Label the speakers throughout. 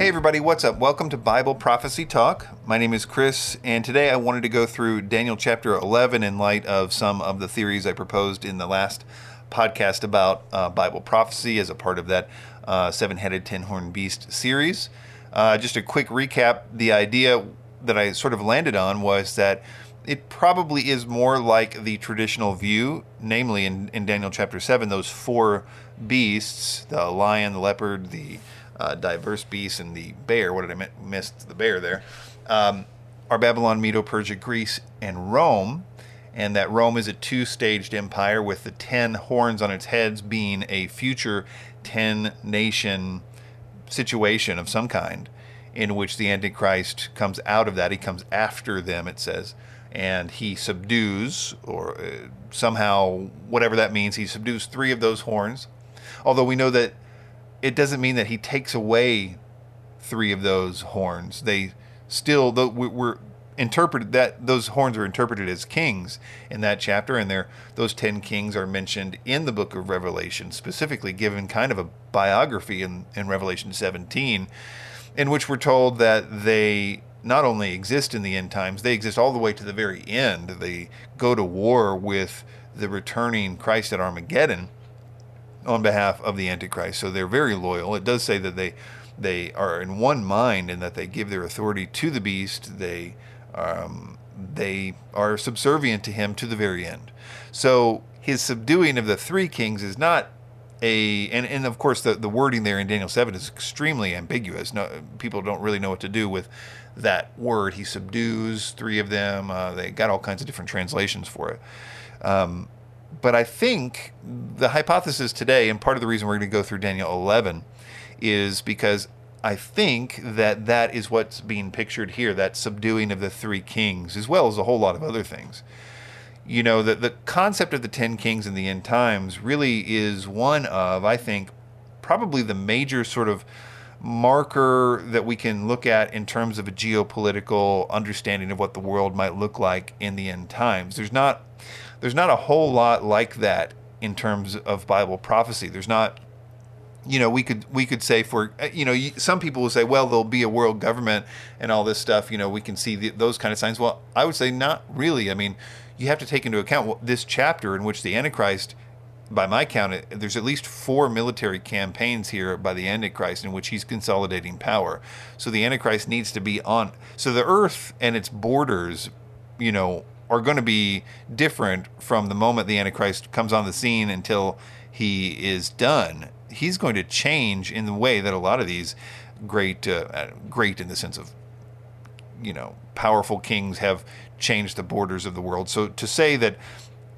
Speaker 1: Hey, everybody, what's up? Welcome to Bible Prophecy Talk. My name is Chris, and today I wanted to go through Daniel chapter 11 in light of some of the theories I proposed in the last podcast about uh, Bible prophecy as a part of that uh, seven headed, ten horned beast series. Uh, just a quick recap the idea that I sort of landed on was that it probably is more like the traditional view, namely in, in Daniel chapter 7, those four beasts the lion, the leopard, the uh, diverse beasts, and the bear. What did I miss? The bear there. Um, are Babylon, Medo Persia, Greece, and Rome. And that Rome is a two staged empire with the 10 horns on its heads being a future 10 nation situation of some kind in which the Antichrist comes out of that. He comes after them, it says, and he subdues, or uh, somehow, whatever that means, he subdues three of those horns. Although we know that it doesn't mean that he takes away three of those horns. They still we're interpreted that those horns are interpreted as kings in that chapter, and there those ten kings are mentioned in the book of Revelation, specifically given kind of a biography in, in Revelation 17, in which we're told that they not only exist in the end times, they exist all the way to the very end. They go to war with the returning Christ at Armageddon on behalf of the Antichrist. So they're very loyal. It does say that they they are in one mind and that they give their authority to the beast. They um, they are subservient to him to the very end. So his subduing of the three kings is not a and, and of course the, the wording there in Daniel 7 is extremely ambiguous. No, people don't really know what to do with that word. He subdues three of them. Uh, they got all kinds of different translations for it. Um, but I think the hypothesis today, and part of the reason we're going to go through Daniel 11, is because I think that that is what's being pictured here that subduing of the three kings, as well as a whole lot of other things. You know, the, the concept of the ten kings in the end times really is one of, I think, probably the major sort of marker that we can look at in terms of a geopolitical understanding of what the world might look like in the end times. There's not there's not a whole lot like that in terms of Bible prophecy. There's not you know we could we could say for you know some people will say well there'll be a world government and all this stuff you know we can see the, those kind of signs. Well i would say not really. I mean you have to take into account this chapter in which the antichrist by my count there's at least four military campaigns here by the antichrist in which he's consolidating power. So the antichrist needs to be on so the earth and its borders you know are going to be different from the moment the Antichrist comes on the scene until he is done. He's going to change in the way that a lot of these great, uh, great in the sense of, you know, powerful kings have changed the borders of the world. So to say that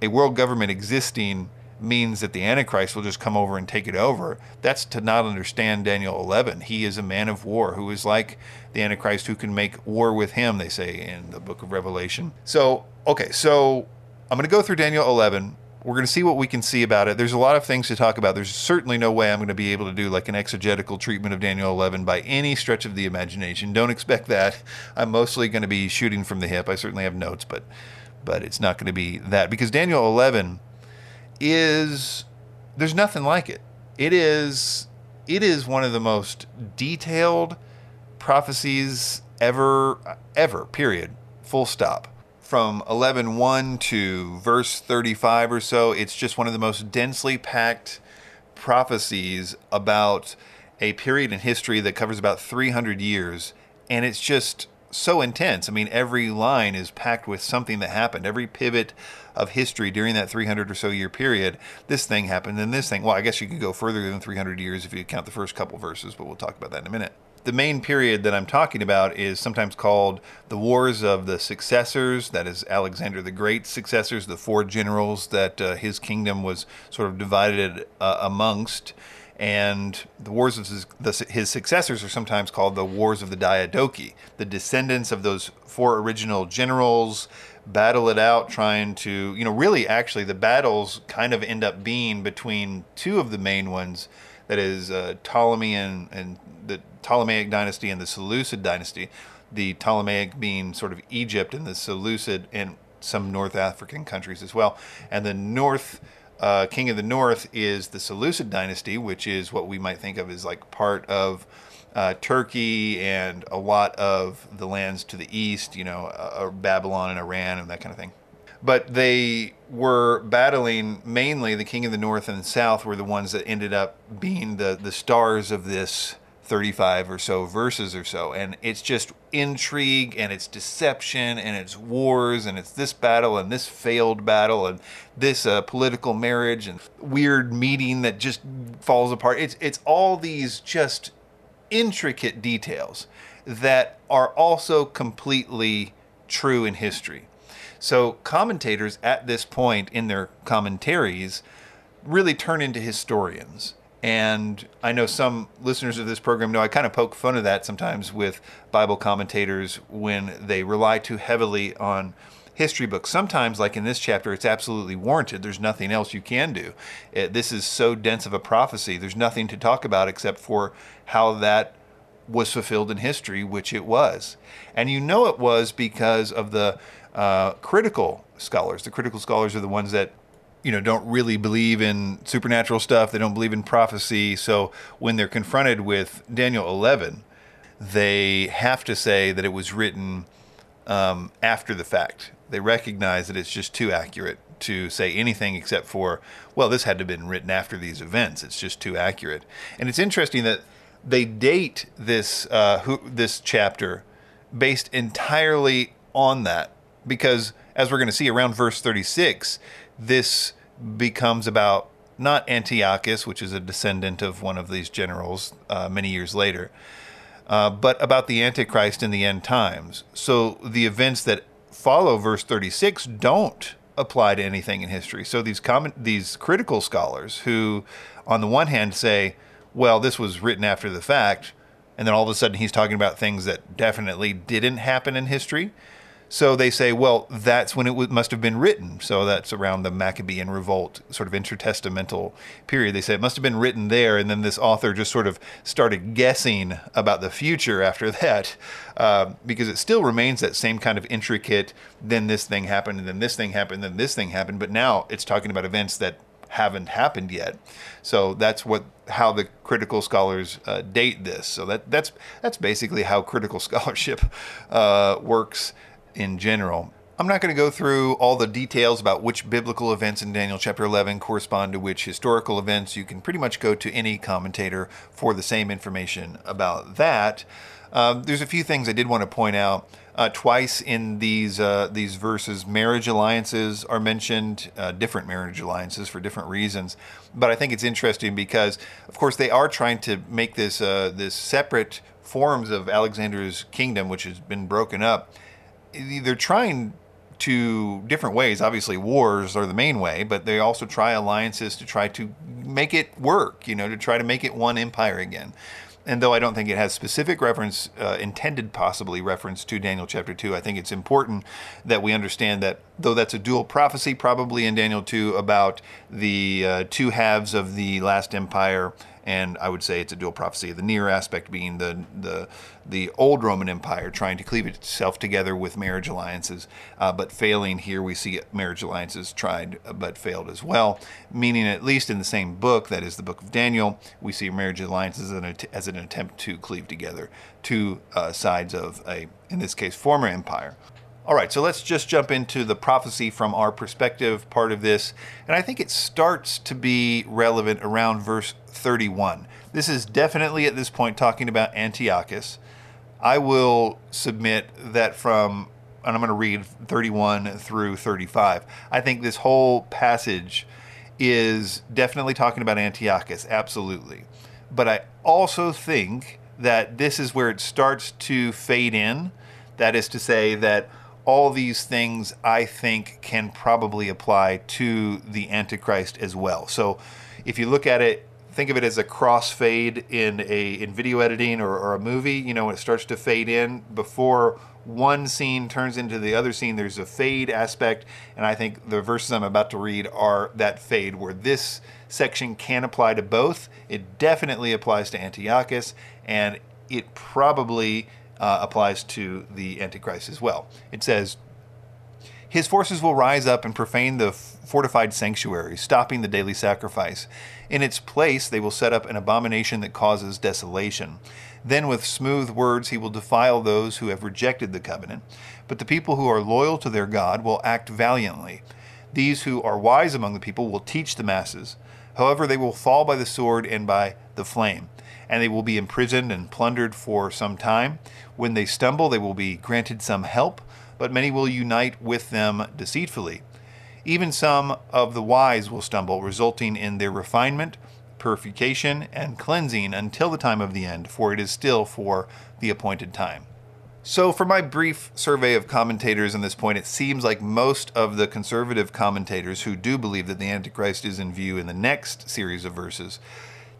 Speaker 1: a world government existing means that the Antichrist will just come over and take it over. That's to not understand Daniel 11. He is a man of war who is like the Antichrist who can make war with him, they say in the book of Revelation. So, okay, so I'm going to go through Daniel 11. We're going to see what we can see about it. There's a lot of things to talk about. There's certainly no way I'm going to be able to do like an exegetical treatment of Daniel 11 by any stretch of the imagination. Don't expect that. I'm mostly going to be shooting from the hip. I certainly have notes, but but it's not going to be that because Daniel 11 is there's nothing like it. It is it is one of the most detailed prophecies ever ever period. Full stop. From 11:1 to verse 35 or so it's just one of the most densely packed prophecies about a period in history that covers about 300 years. And it's just so intense. I mean, every line is packed with something that happened. Every pivot of history during that 300 or so year period, this thing happened and this thing. Well, I guess you could go further than 300 years if you count the first couple verses, but we'll talk about that in a minute. The main period that I'm talking about is sometimes called the Wars of the Successors. That is Alexander the Great's successors, the four generals that uh, his kingdom was sort of divided uh, amongst and the wars of his, the, his, successors are sometimes called the wars of the Diadochi. The descendants of those four original generals battle it out, trying to, you know, really actually the battles kind of end up being between two of the main ones. That is uh, Ptolemy and, and the Ptolemaic dynasty and the Seleucid dynasty. The Ptolemaic being sort of Egypt and the Seleucid and some North African countries as well. And the North uh, king of the north is the Seleucid dynasty, which is what we might think of as like part of uh, Turkey and a lot of the lands to the east, you know, uh, Babylon and Iran and that kind of thing. But they were battling mainly the king of the north and the south were the ones that ended up being the, the stars of this 35 or so verses or so. And it's just intrigue and it's deception and it's wars and it's this battle and this failed battle and this uh, political marriage and weird meeting that just falls apart. It's, it's all these just intricate details that are also completely true in history. So commentators at this point in their commentaries really turn into historians. And I know some listeners of this program know I kind of poke fun of that sometimes with Bible commentators when they rely too heavily on history books. Sometimes, like in this chapter, it's absolutely warranted. There's nothing else you can do. It, this is so dense of a prophecy. There's nothing to talk about except for how that was fulfilled in history, which it was. And you know it was because of the uh, critical scholars. The critical scholars are the ones that you know don't really believe in supernatural stuff. They don't believe in prophecy. So when they're confronted with Daniel 11, they have to say that it was written um, after the fact. They recognize that it's just too accurate to say anything except for, well, this had to have been written after these events. It's just too accurate. And it's interesting that they date this uh, who, this chapter based entirely on that because as we're going to see around verse 36, this becomes about not Antiochus, which is a descendant of one of these generals uh, many years later, uh, but about the Antichrist in the end times. So the events that follow verse 36 don't apply to anything in history. So these common, these critical scholars who, on the one hand, say, well, this was written after the fact, and then all of a sudden he's talking about things that definitely didn't happen in history. So they say, well, that's when it w- must have been written. So that's around the Maccabean revolt, sort of intertestamental period. They say it must have been written there, and then this author just sort of started guessing about the future after that, uh, because it still remains that same kind of intricate. Then this thing happened, and then this thing happened, and then this thing happened. But now it's talking about events that haven't happened yet. So that's what how the critical scholars uh, date this. So that that's that's basically how critical scholarship uh, works in general. I'm not going to go through all the details about which biblical events in Daniel chapter 11 correspond to which historical events. You can pretty much go to any commentator for the same information about that. Um, there's a few things I did want to point out. Uh, twice in these uh, these verses, marriage alliances are mentioned, uh, different marriage alliances for different reasons. But I think it's interesting because, of course, they are trying to make this uh, this separate forms of Alexander's kingdom, which has been broken up they're trying to different ways. Obviously, wars are the main way, but they also try alliances to try to make it work, you know, to try to make it one empire again. And though I don't think it has specific reference, uh, intended possibly reference to Daniel chapter 2, I think it's important that we understand that though that's a dual prophecy, probably in Daniel 2, about the uh, two halves of the last empire and I would say it's a dual prophecy. The near aspect being the the the old Roman Empire trying to cleave itself together with marriage alliances, uh, but failing. Here we see marriage alliances tried uh, but failed as well. Meaning, at least in the same book, that is the book of Daniel, we see marriage alliances as an, as an attempt to cleave together two uh, sides of a, in this case, former empire. All right, so let's just jump into the prophecy from our perspective part of this. And I think it starts to be relevant around verse 31. This is definitely at this point talking about Antiochus. I will submit that from, and I'm going to read 31 through 35. I think this whole passage is definitely talking about Antiochus, absolutely. But I also think that this is where it starts to fade in. That is to say, that all these things I think can probably apply to the Antichrist as well. So if you look at it, think of it as a crossfade in a in video editing or, or a movie. You know, when it starts to fade in before one scene turns into the other scene, there's a fade aspect, and I think the verses I'm about to read are that fade where this section can apply to both. It definitely applies to Antiochus, and it probably uh, applies to the Antichrist as well. It says, His forces will rise up and profane the fortified sanctuary, stopping the daily sacrifice. In its place, they will set up an abomination that causes desolation. Then, with smooth words, he will defile those who have rejected the covenant. But the people who are loyal to their God will act valiantly. These who are wise among the people will teach the masses. However, they will fall by the sword and by the flame, and they will be imprisoned and plundered for some time. When they stumble, they will be granted some help but many will unite with them deceitfully. Even some of the wise will stumble, resulting in their refinement, purification, and cleansing until the time of the end, for it is still for the appointed time. So, for my brief survey of commentators on this point, it seems like most of the conservative commentators who do believe that the Antichrist is in view in the next series of verses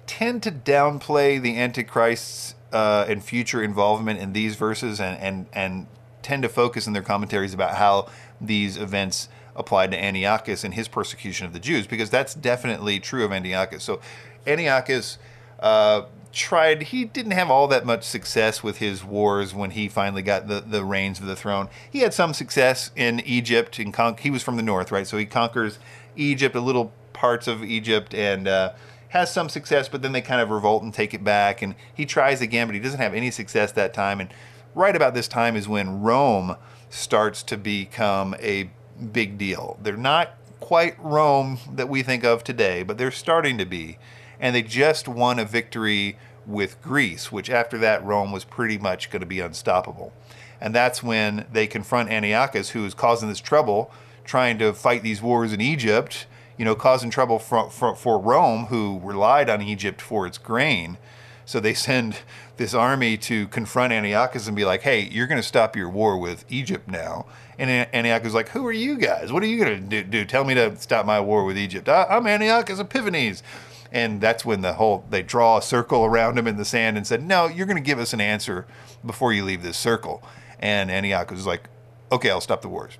Speaker 1: tend to downplay the Antichrist's uh, and future involvement in these verses and, and, and tend to focus in their commentaries about how these events applied to Antiochus and his persecution of the Jews, because that's definitely true of Antiochus. So Antiochus uh, tried, he didn't have all that much success with his wars when he finally got the, the reins of the throne. He had some success in Egypt. and con- he was from the north, right? So he conquers Egypt, a little parts of Egypt, and uh, has some success, but then they kind of revolt and take it back. And he tries again, but he doesn't have any success that time. And right about this time is when Rome starts to become a big deal. They're not quite Rome that we think of today, but they're starting to be. And they just won a victory with Greece, which after that, Rome was pretty much going to be unstoppable. And that's when they confront Antiochus, who is causing this trouble, trying to fight these wars in Egypt, you know, causing trouble for, for, for Rome, who relied on Egypt for its grain. So they send this army to confront Antiochus and be like, hey, you're going to stop your war with Egypt now. And Antiochus is like, who are you guys? What are you going to do, Tell me to stop my war with Egypt. I- am Antiochus Epiphanes. And that's when the whole, they draw a circle around him in the sand and said, no, you're going to give us an answer before you leave this circle. And Antiochus is like, okay, I'll stop the wars.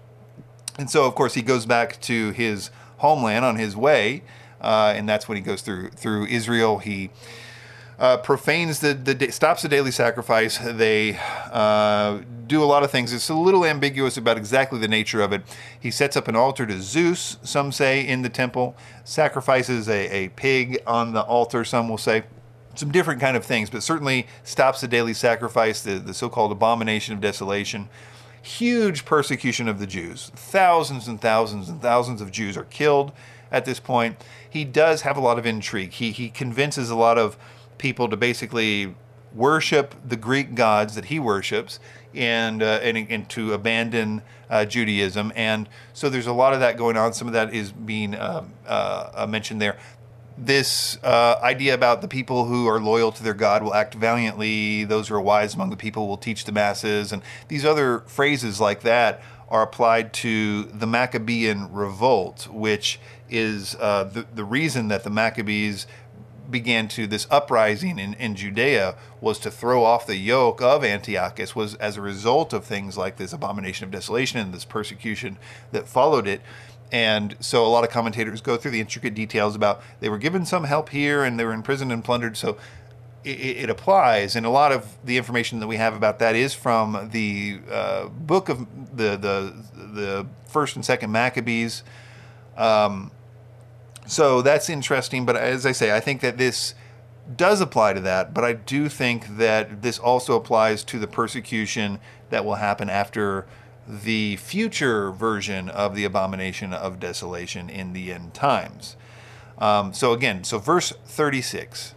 Speaker 1: And so, of course, he goes back to his homeland on his way. Uh, and that's when he goes through through Israel. He uh, profanes the, the stops the daily sacrifice. They uh, do a lot of things. It's a little ambiguous about exactly the nature of it. He sets up an altar to Zeus, some say, in the temple. Sacrifices a, a pig on the altar, some will say. Some different kind of things, but certainly stops the daily sacrifice, the, the so-called abomination of desolation. Huge persecution of the Jews. Thousands and thousands and thousands of Jews are killed at this point. He does have a lot of intrigue. He, he convinces a lot of people to basically worship the Greek gods that he worships and uh, and, and, to abandon uh, Judaism. And so there's a lot of that going on. Some of that is being um, uh, uh, mentioned there. This uh, idea about the people who are loyal to their God will act valiantly, those who are wise among the people will teach the masses, and these other phrases like that are applied to the Maccabean revolt, which is uh, the, the reason that the Maccabees began to this uprising in, in Judea was to throw off the yoke of Antiochus was as a result of things like this abomination of desolation and this persecution that followed it. And so a lot of commentators go through the intricate details about they were given some help here and they were imprisoned and plundered. So it, it applies, and a lot of the information that we have about that is from the uh, book of the the the first and second Maccabees. Um, so that's interesting. But as I say, I think that this does apply to that. But I do think that this also applies to the persecution that will happen after the future version of the abomination of desolation in the end times. Um, so again, so verse 36.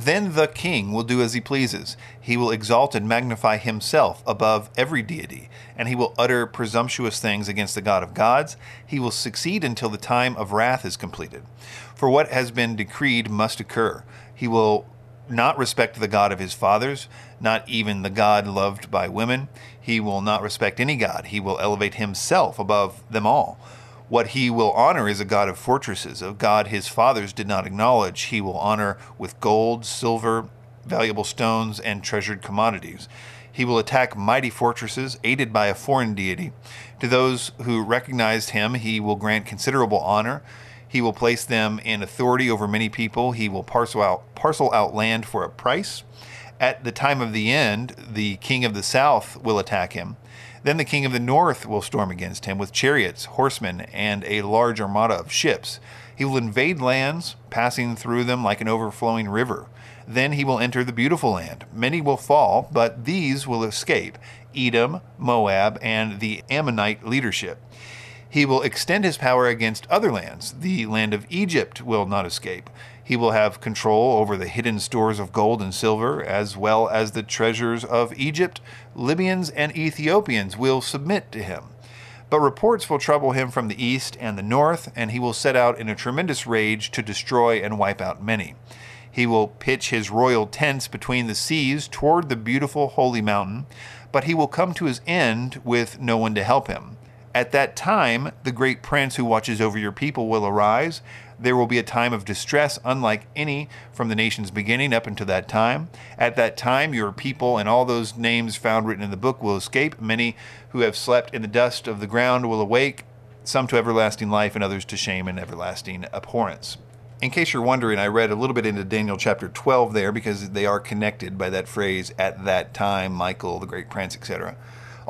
Speaker 1: Then the king will do as he pleases. He will exalt and magnify himself above every deity, and he will utter presumptuous things against the God of gods. He will succeed until the time of wrath is completed. For what has been decreed must occur. He will not respect the God of his fathers, not even the God loved by women. He will not respect any God. He will elevate himself above them all. What he will honor is a God of fortresses, a God his fathers did not acknowledge. He will honor with gold, silver, valuable stones, and treasured commodities. He will attack mighty fortresses, aided by a foreign deity. To those who recognized him, he will grant considerable honor. He will place them in authority over many people. He will parcel out, parcel out land for a price. At the time of the end, the king of the south will attack him. Then the king of the north will storm against him with chariots, horsemen, and a large armada of ships. He will invade lands, passing through them like an overflowing river. Then he will enter the beautiful land. Many will fall, but these will escape Edom, Moab, and the Ammonite leadership. He will extend his power against other lands. The land of Egypt will not escape. He will have control over the hidden stores of gold and silver, as well as the treasures of Egypt. Libyans and Ethiopians will submit to him. But reports will trouble him from the east and the north, and he will set out in a tremendous rage to destroy and wipe out many. He will pitch his royal tents between the seas toward the beautiful holy mountain, but he will come to his end with no one to help him. At that time, the great prince who watches over your people will arise. There will be a time of distress unlike any from the nation's beginning up until that time. At that time, your people and all those names found written in the book will escape. Many who have slept in the dust of the ground will awake, some to everlasting life, and others to shame and everlasting abhorrence. In case you're wondering, I read a little bit into Daniel chapter 12 there because they are connected by that phrase, at that time, Michael, the great prince, etc.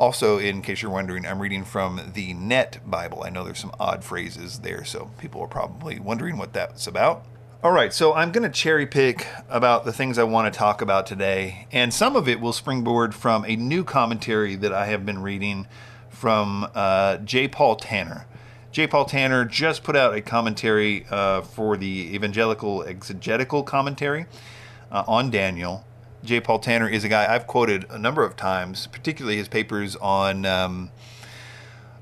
Speaker 1: Also, in case you're wondering, I'm reading from the Net Bible. I know there's some odd phrases there, so people are probably wondering what that's about. All right, so I'm going to cherry pick about the things I want to talk about today, and some of it will springboard from a new commentary that I have been reading from uh, J. Paul Tanner. J. Paul Tanner just put out a commentary uh, for the Evangelical Exegetical Commentary uh, on Daniel. J. Paul Tanner is a guy I've quoted a number of times, particularly his papers on. Um,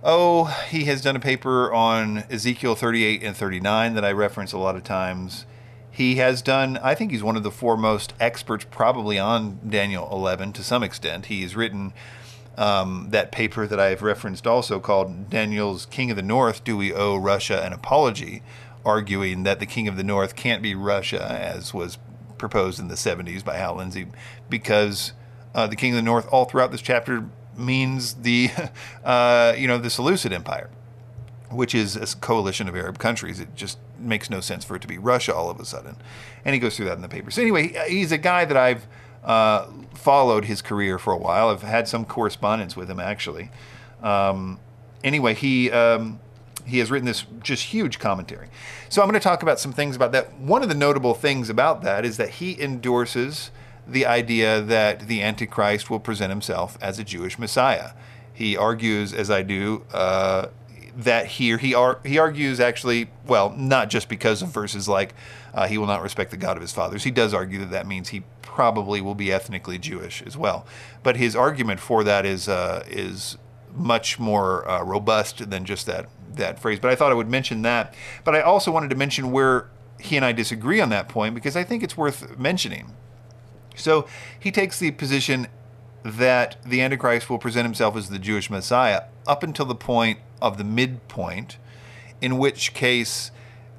Speaker 1: oh, he has done a paper on Ezekiel 38 and 39 that I reference a lot of times. He has done, I think he's one of the foremost experts probably on Daniel 11 to some extent. He's written um, that paper that I've referenced also called Daniel's King of the North Do We Owe Russia an Apology? arguing that the King of the North can't be Russia, as was proposed in the 70s by Hal Lindsey because uh, the king of the north all throughout this chapter means the uh, you know the Seleucid Empire, which is a coalition of Arab countries. It just makes no sense for it to be Russia all of a sudden, and he goes through that in the paper. So anyway, he's a guy that I've uh, followed his career for a while. I've had some correspondence with him actually. Um, anyway, he. Um, he has written this just huge commentary. So I'm going to talk about some things about that. One of the notable things about that is that he endorses the idea that the Antichrist will present himself as a Jewish Messiah. He argues, as I do, uh, that here he ar- he argues actually, well, not just because of verses like uh, he will not respect the God of his fathers. He does argue that that means he probably will be ethnically Jewish as well. But his argument for that is uh, is much more uh, robust than just that that phrase. But I thought I would mention that. But I also wanted to mention where he and I disagree on that point because I think it's worth mentioning. So he takes the position that the Antichrist will present himself as the Jewish Messiah up until the point of the midpoint, in which case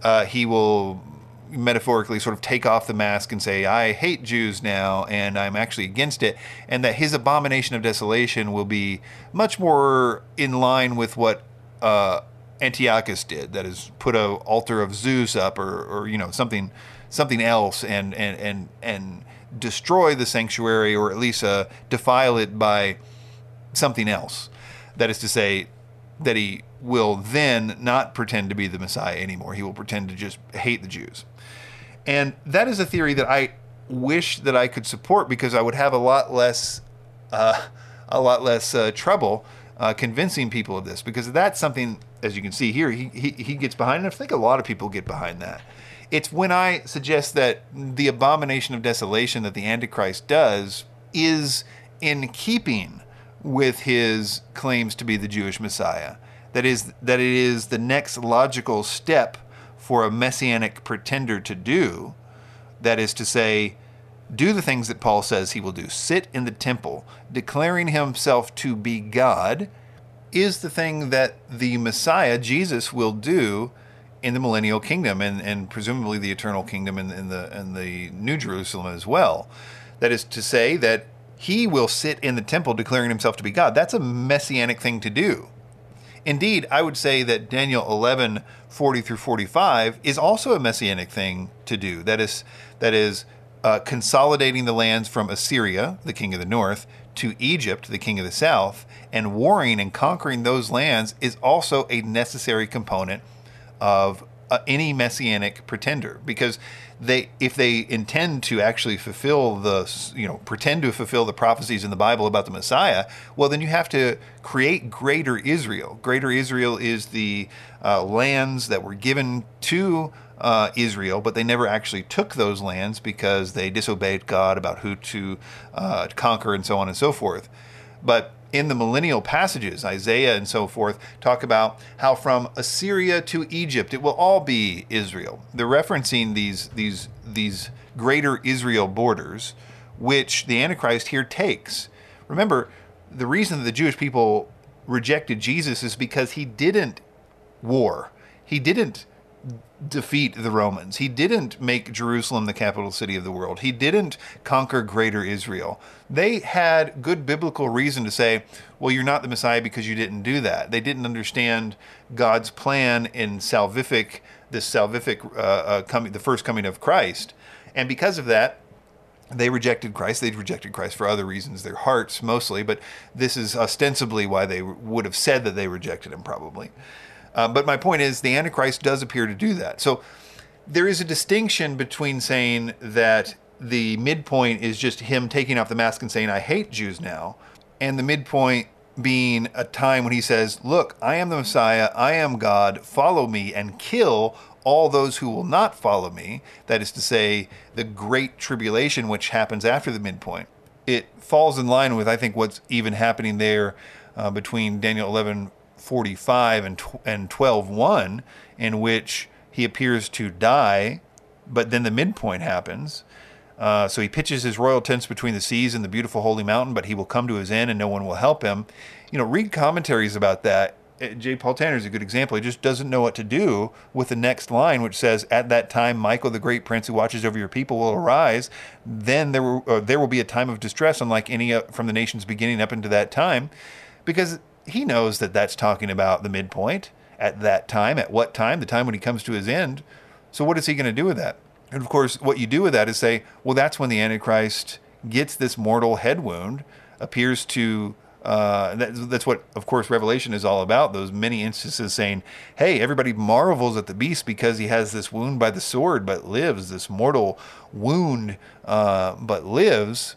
Speaker 1: uh, he will metaphorically sort of take off the mask and say, I hate Jews now and I'm actually against it, and that his abomination of desolation will be much more in line with what uh, Antiochus did, that is, put a altar of Zeus up or, or you know something something else and and and and destroy the sanctuary or at least uh, defile it by something else. That is to say, that he will then not pretend to be the Messiah anymore. He will pretend to just hate the Jews. And that is a theory that I wish that I could support because I would have a lot less, uh, a lot less uh, trouble uh, convincing people of this because that's something, as you can see here, he, he, he gets behind. And I think a lot of people get behind that. It's when I suggest that the abomination of desolation that the Antichrist does is in keeping with his claims to be the Jewish Messiah. That is, that it is the next logical step for a messianic pretender to do. That is to say, do the things that Paul says he will do. Sit in the temple, declaring himself to be God, is the thing that the Messiah, Jesus, will do in the millennial kingdom and, and presumably the eternal kingdom in, in the in the New Jerusalem as well. That is to say that he will sit in the temple declaring himself to be God. That's a messianic thing to do. Indeed, I would say that Daniel 11, 40 through 45 is also a messianic thing to do. That is, that is uh, consolidating the lands from Assyria, the king of the north, to Egypt, the king of the south, and warring and conquering those lands is also a necessary component of uh, any messianic pretender because they if they intend to actually fulfill the you know pretend to fulfill the prophecies in the Bible about the Messiah, well then you have to create greater Israel. Greater Israel is the uh, lands that were given to uh, Israel, but they never actually took those lands because they disobeyed God about who to uh, conquer and so on and so forth. But in the millennial passages, Isaiah and so forth, talk about how from Assyria to Egypt it will all be Israel. They're referencing these these these greater Israel borders, which the Antichrist here takes. Remember, the reason that the Jewish people rejected Jesus is because he didn't war. He didn't defeat the Romans. He didn't make Jerusalem the capital city of the world. He didn't conquer greater Israel. They had good biblical reason to say, well, you're not the Messiah because you didn't do that. They didn't understand God's plan in salvific, this salvific uh, uh, coming, the first coming of Christ. And because of that, they rejected Christ. They'd rejected Christ for other reasons, their hearts mostly, but this is ostensibly why they would have said that they rejected him, probably. Uh, but my point is, the Antichrist does appear to do that. So there is a distinction between saying that the midpoint is just him taking off the mask and saying, I hate Jews now, and the midpoint being a time when he says, Look, I am the Messiah, I am God, follow me and kill all those who will not follow me. That is to say, the great tribulation which happens after the midpoint. It falls in line with, I think, what's even happening there uh, between Daniel 11 45 and, and 12 1, in which he appears to die, but then the midpoint happens. Uh, so he pitches his royal tents between the seas and the beautiful holy mountain, but he will come to his end and no one will help him. You know, read commentaries about that. Uh, J. Paul Tanner is a good example. He just doesn't know what to do with the next line, which says, "At that time, Michael, the great prince who watches over your people, will arise. Then there will uh, there will be a time of distress, unlike any uh, from the nation's beginning up into that time, because he knows that that's talking about the midpoint at that time. At what time? The time when he comes to his end. So, what is he going to do with that? And of course, what you do with that is say, well, that's when the Antichrist gets this mortal head wound, appears to. Uh, that, that's what, of course, Revelation is all about. Those many instances saying, "Hey, everybody marvels at the beast because he has this wound by the sword, but lives this mortal wound, uh, but lives."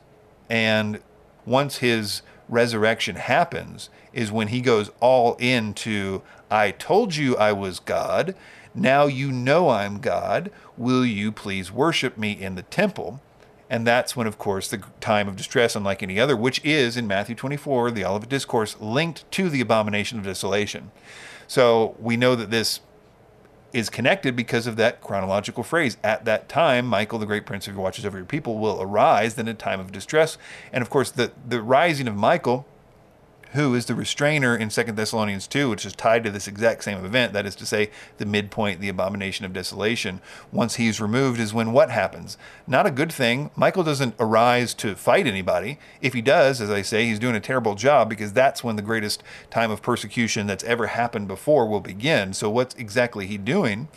Speaker 1: And once his resurrection happens, is when he goes all into, I told you I was God. Now you know I'm God. Will you please worship me in the temple? And that's when, of course, the time of distress, unlike any other, which is in Matthew 24, the Olivet Discourse, linked to the abomination of desolation. So we know that this is connected because of that chronological phrase. At that time, Michael, the great prince who watches over your people, will arise in a time of distress. And of course, the, the rising of Michael who is the restrainer in Second Thessalonians 2, which is tied to this exact same event. That is to say, the midpoint, the abomination of desolation. Once he's removed, is when what happens? Not a good thing. Michael doesn't arise to fight anybody. If he does, as I say, he's doing a terrible job because that's when the greatest time of persecution that's ever happened before will begin. So, what's exactly he doing?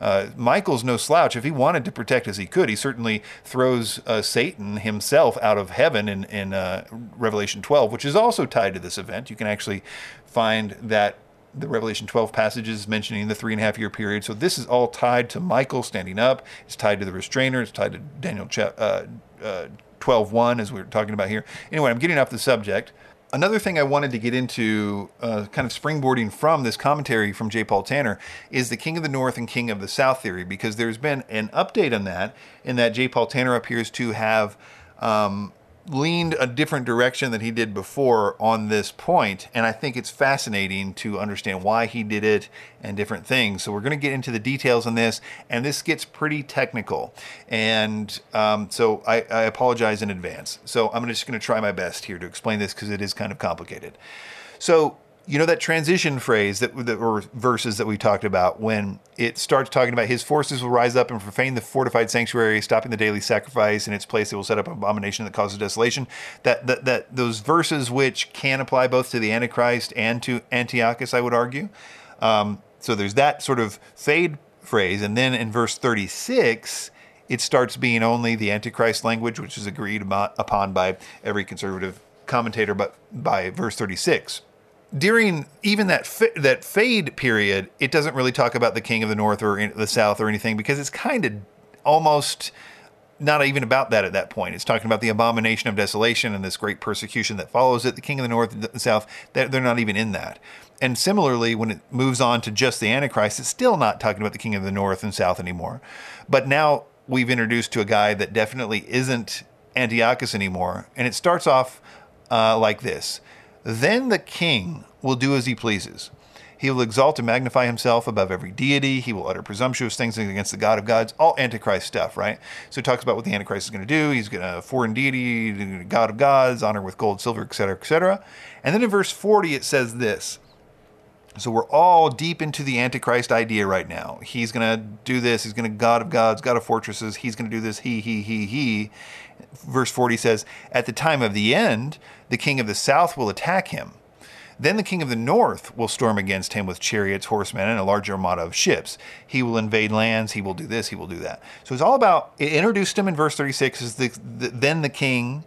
Speaker 1: Uh, Michael's no slouch. If he wanted to protect as he could, he certainly throws uh, Satan himself out of heaven in, in uh, Revelation 12, which is also tied to this event. You can actually find that the Revelation 12 passages mentioning the three and a half year period. So this is all tied to Michael standing up. It's tied to the restrainer. It's tied to Daniel uh, uh, 12 1, as we are talking about here. Anyway, I'm getting off the subject another thing I wanted to get into, uh, kind of springboarding from this commentary from J. Paul Tanner, is the King of the North and King of the South theory, because there's been an update on that, in that J. Paul Tanner appears to have um, leaned a different direction than he did before on this point, and I think it's fascinating to understand why he did it and different things. So we're going to get into the details on this, and this gets pretty technical, and um, so I, I apologize in advance. So I'm just going to try my best here to explain this because it is kind of complicated. So you know that transition phrase that, that or verses that we talked about when it starts talking about his forces will rise up and profane the fortified sanctuary stopping the daily sacrifice in its place. They will set up an abomination that causes desolation. That, that that those verses which can apply both to the antichrist and to antiochus i would argue. Um, so there's that sort of fade phrase. And then in verse 36 it starts being only the Antichrist language, which is agreed upon by every conservative commentator, but by verse 36 during even that that fade period, it doesn't really talk about the king of the north or the south or anything because it's kind of almost not even about that at that point. It's talking about the abomination of desolation and this great persecution that follows it. The king of the north and the south, they're not even in that. And similarly, when it moves on to just the Antichrist, it's still not talking about the king of the north and south anymore. But now we've introduced to a guy that definitely isn't Antiochus anymore. And it starts off uh, like this Then the king will do as he pleases. He will exalt and magnify himself above every deity. He will utter presumptuous things against the God of gods. All Antichrist stuff, right? So he talks about what the Antichrist is going to do. He's going to foreign deity, God of gods, honor with gold, silver, etc., etc. And then in verse 40, it says this. So we're all deep into the Antichrist idea right now. He's going to do this. He's going to God of gods, God of fortresses. He's going to do this. He, he, he, he. Verse 40 says, At the time of the end, the king of the south will attack him then the king of the north will storm against him with chariots, horsemen, and a large armada of ships. He will invade lands. He will do this. He will do that. So it's all about. It introduced him in verse 36 is the, the then the king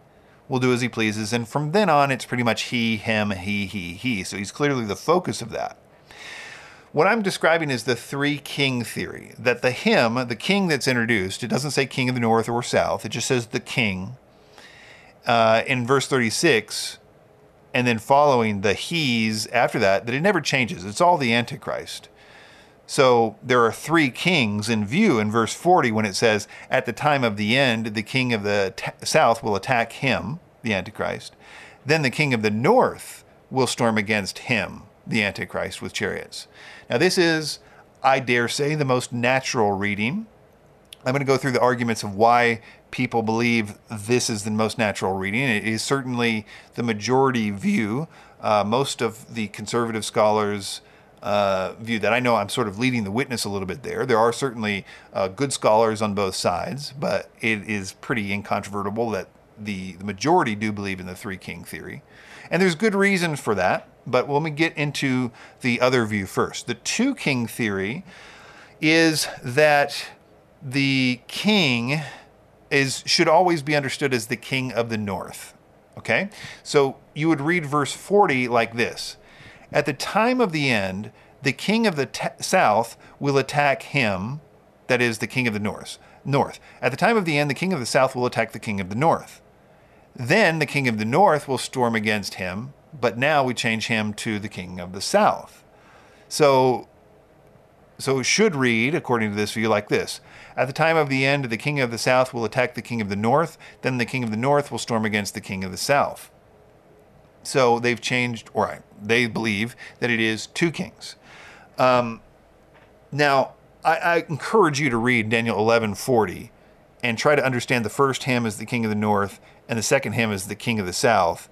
Speaker 1: will do as he pleases, and from then on it's pretty much he, him, he, he, he. So he's clearly the focus of that. What I'm describing is the three king theory. That the him, the king that's introduced, it doesn't say king of the north or south. It just says the king. Uh, in verse 36 and then following the he's after that, that it never changes. It's all the Antichrist. So there are three kings in view in verse 40 when it says, At the time of the end, the king of the t- south will attack him, the Antichrist. Then the king of the north will storm against him, the Antichrist, with chariots. Now, this is, I dare say, the most natural reading. I'm going to go through the arguments of why people believe this is the most natural reading. It is certainly the majority view. Uh, most of the conservative scholars uh, view that. I know I'm sort of leading the witness a little bit there. There are certainly uh, good scholars on both sides, but it is pretty incontrovertible that the, the majority do believe in the three king theory. And there's good reason for that, but let me get into the other view first. The two king theory is that the king is should always be understood as the king of the north. Okay? So you would read verse 40 like this At the time of the end, the king of the t- south will attack him, that is, the king of the north. North. At the time of the end, the king of the south will attack the king of the north. Then the king of the north will storm against him, but now we change him to the king of the south. So, so it should read, according to this view, like this at the time of the end, the king of the south will attack the king of the north, then the king of the north will storm against the king of the south. So they've changed, or they believe that it is two kings. Um, now, I, I, encourage you to read Daniel 11:40 and try to understand the first him as the king of the north and the second him as the king of the south.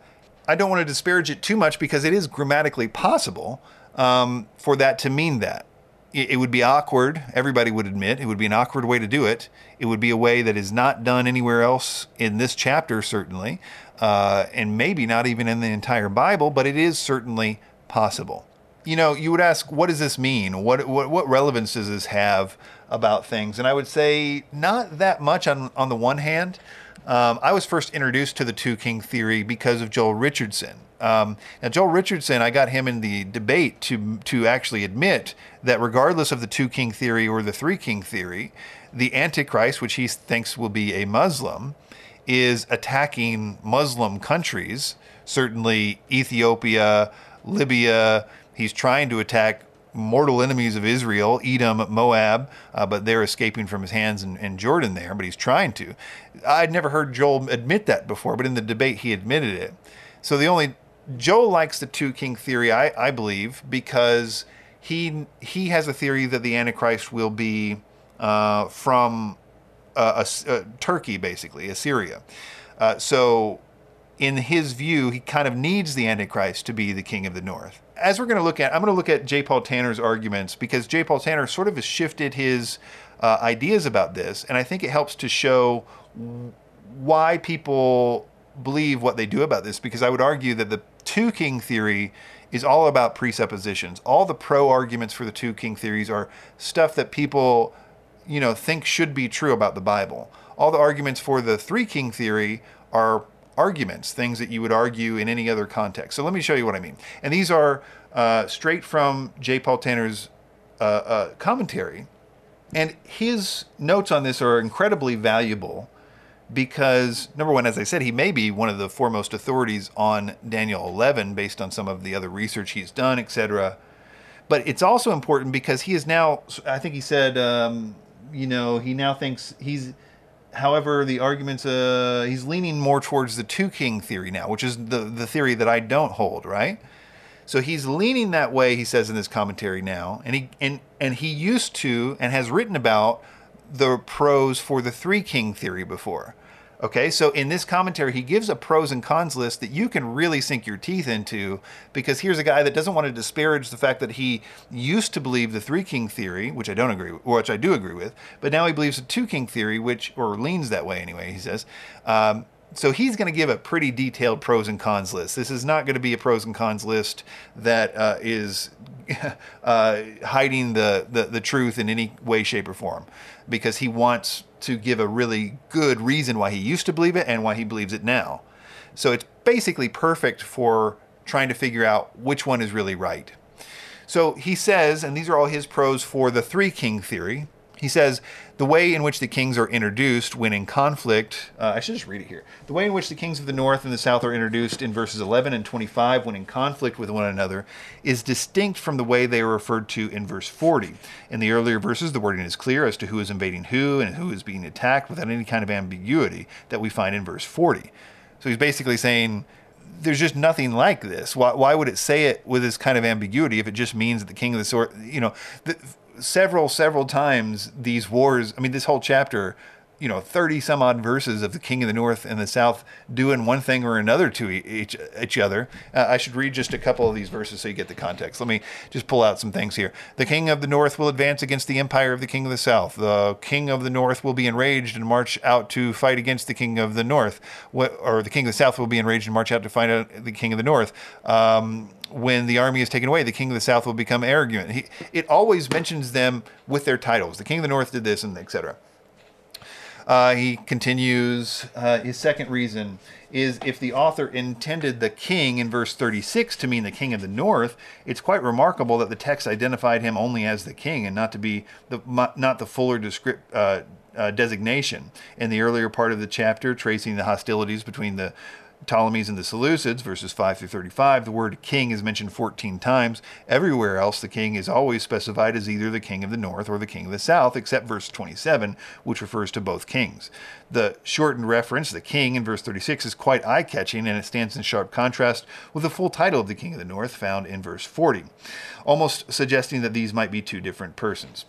Speaker 1: I don't want to disparage it too much because it is grammatically possible um, for that to mean that it would be awkward. Everybody would admit it would be an awkward way to do it. It would be a way that is not done anywhere else in this chapter, certainly, uh, and maybe not even in the entire Bible, but it is certainly possible. You know, you would ask, what does this mean? What, what, what relevance does this have about things? And I would say, not that much on, on the one hand. Um, I was first introduced to the two king theory because of Joel Richardson. Um, now, Joel Richardson, I got him in the debate to to actually admit that regardless of the two king theory or the three king theory, the Antichrist, which he thinks will be a Muslim, is attacking Muslim countries. Certainly, Ethiopia, Libya. He's trying to attack mortal enemies of Israel, Edom, Moab, uh, but they're escaping from his hands in, Jordan there, but he's trying to. I'd never heard Joel admit that before, but in the debate he admitted it. So the only Joe likes the two king theory, I, I believe, because he he has a theory that the Antichrist will be uh, from uh, a, a, Turkey, basically, Assyria. Uh, so, in his view, he kind of needs the Antichrist to be the king of the north. As we're going to look at, I'm going to look at J. Paul Tanner's arguments because J. Paul Tanner sort of has shifted his uh, ideas about this, and I think it helps to show why people believe what they do about this because I would argue that the two king theory is all about presuppositions. All the pro arguments for the two king theories are stuff that people you know, think should be true about the Bible. All the arguments for the three king theory are arguments, things that you would argue in any other context. So let me show you what I mean. And these are uh, straight from J. Paul Tanner's uh, uh, commentary. And his notes on this are incredibly valuable because, number one, as I said, he may be one of the foremost authorities on Daniel 11 based on some of the other research he's done, etc. But it's also important because he is now, I think he said, um, you know, he now thinks he's however, the arguments uh, he's leaning more towards the two king theory now, which is the the theory that I don't hold, right? So he's leaning that way, he says in this commentary now, and he and and he used to and has written about the pros for the three king theory before. Okay, so in this commentary, he gives a pros and cons list that you can really sink your teeth into because here's a guy that doesn't want to disparage the fact that he used to believe the three king theory, which I don't agree with, which I do agree with, but now he believes the two king theory, which, or leans that way anyway, he says. Um, so he's going to give a pretty detailed pros and cons list. This is not going to be a pros and cons list that uh, is uh, hiding the, the, the truth in any way, shape, or form, because he wants to give a really good reason why he used to believe it and why he believes it now. So it's basically perfect for trying to figure out which one is really right. So he says, and these are all his pros for the three king theory. He says the way in which the kings are introduced when in conflict, uh, I should just read it here. The way in which the kings of the north and the south are introduced in verses 11 and 25 when in conflict with one another is distinct from the way they are referred to in verse 40. In the earlier verses, the wording is clear as to who is invading who and who is being attacked without any kind of ambiguity that we find in verse 40. So he's basically saying, there's just nothing like this. Why, why would it say it with this kind of ambiguity if it just means that the king of the sword, you know, the, several, several times these wars. I mean, this whole chapter, you know, 30 some odd verses of the king of the north and the south doing one thing or another to each, each other. Uh, I should read just a couple of these verses so you get the context. Let me just pull out some things here. The king of the north will advance against the empire of the king of the south. The king of the north will be enraged and march out to fight against the king of the north, or the king of the south will be enraged and march out to fight out the king of the north. Um, when the army is taken away, the king of the south will become arrogant. He, it always mentions them with their titles. The king of the north did this, and etc. Uh, he continues. Uh, his second reason is if the author intended the king in verse 36 to mean the king of the north, it's quite remarkable that the text identified him only as the king and not to be the not the fuller descript, uh, uh, designation. In the earlier part of the chapter, tracing the hostilities between the Ptolemies and the Seleucids, verses 5 through 35, the word king is mentioned 14 times. Everywhere else, the king is always specified as either the king of the north or the king of the south, except verse 27, which refers to both kings. The shortened reference, the king, in verse 36 is quite eye catching and it stands in sharp contrast with the full title of the king of the north found in verse 40, almost suggesting that these might be two different persons.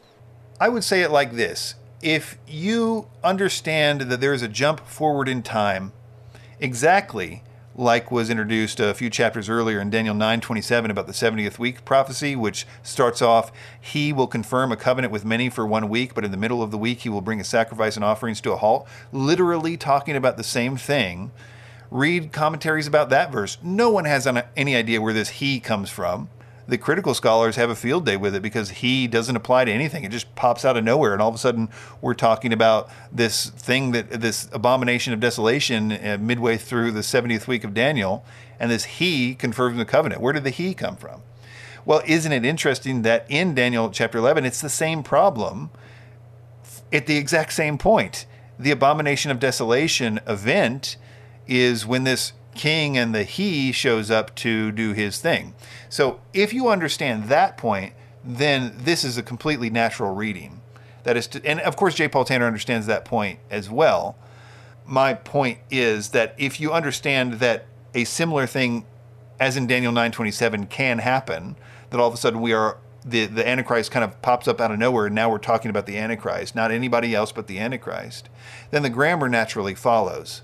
Speaker 1: I would say it like this if you understand that there is a jump forward in time exactly. Like was introduced a few chapters earlier in Daniel 9:27 about the 70th week prophecy which starts off he will confirm a covenant with many for one week but in the middle of the week he will bring a sacrifice and offerings to a halt. Literally talking about the same thing. Read commentaries about that verse. No one has any idea where this he comes from the critical scholars have a field day with it because he doesn't apply to anything. It just pops out of nowhere, and all of a sudden we're talking about this thing that this abomination of desolation uh, midway through the 70th week of Daniel, and this he confirms the covenant. Where did the he come from? Well, isn't it interesting that in Daniel chapter 11 it's the same problem at the exact same point? The abomination of desolation event is when this king and the he shows up to do his thing. So if you understand that point, then this is a completely natural reading. That is, to, and of course, J. Paul Tanner understands that point as well. My point is that if you understand that a similar thing, as in Daniel nine twenty seven, can happen, that all of a sudden we are the the Antichrist kind of pops up out of nowhere, and now we're talking about the Antichrist, not anybody else but the Antichrist. Then the grammar naturally follows.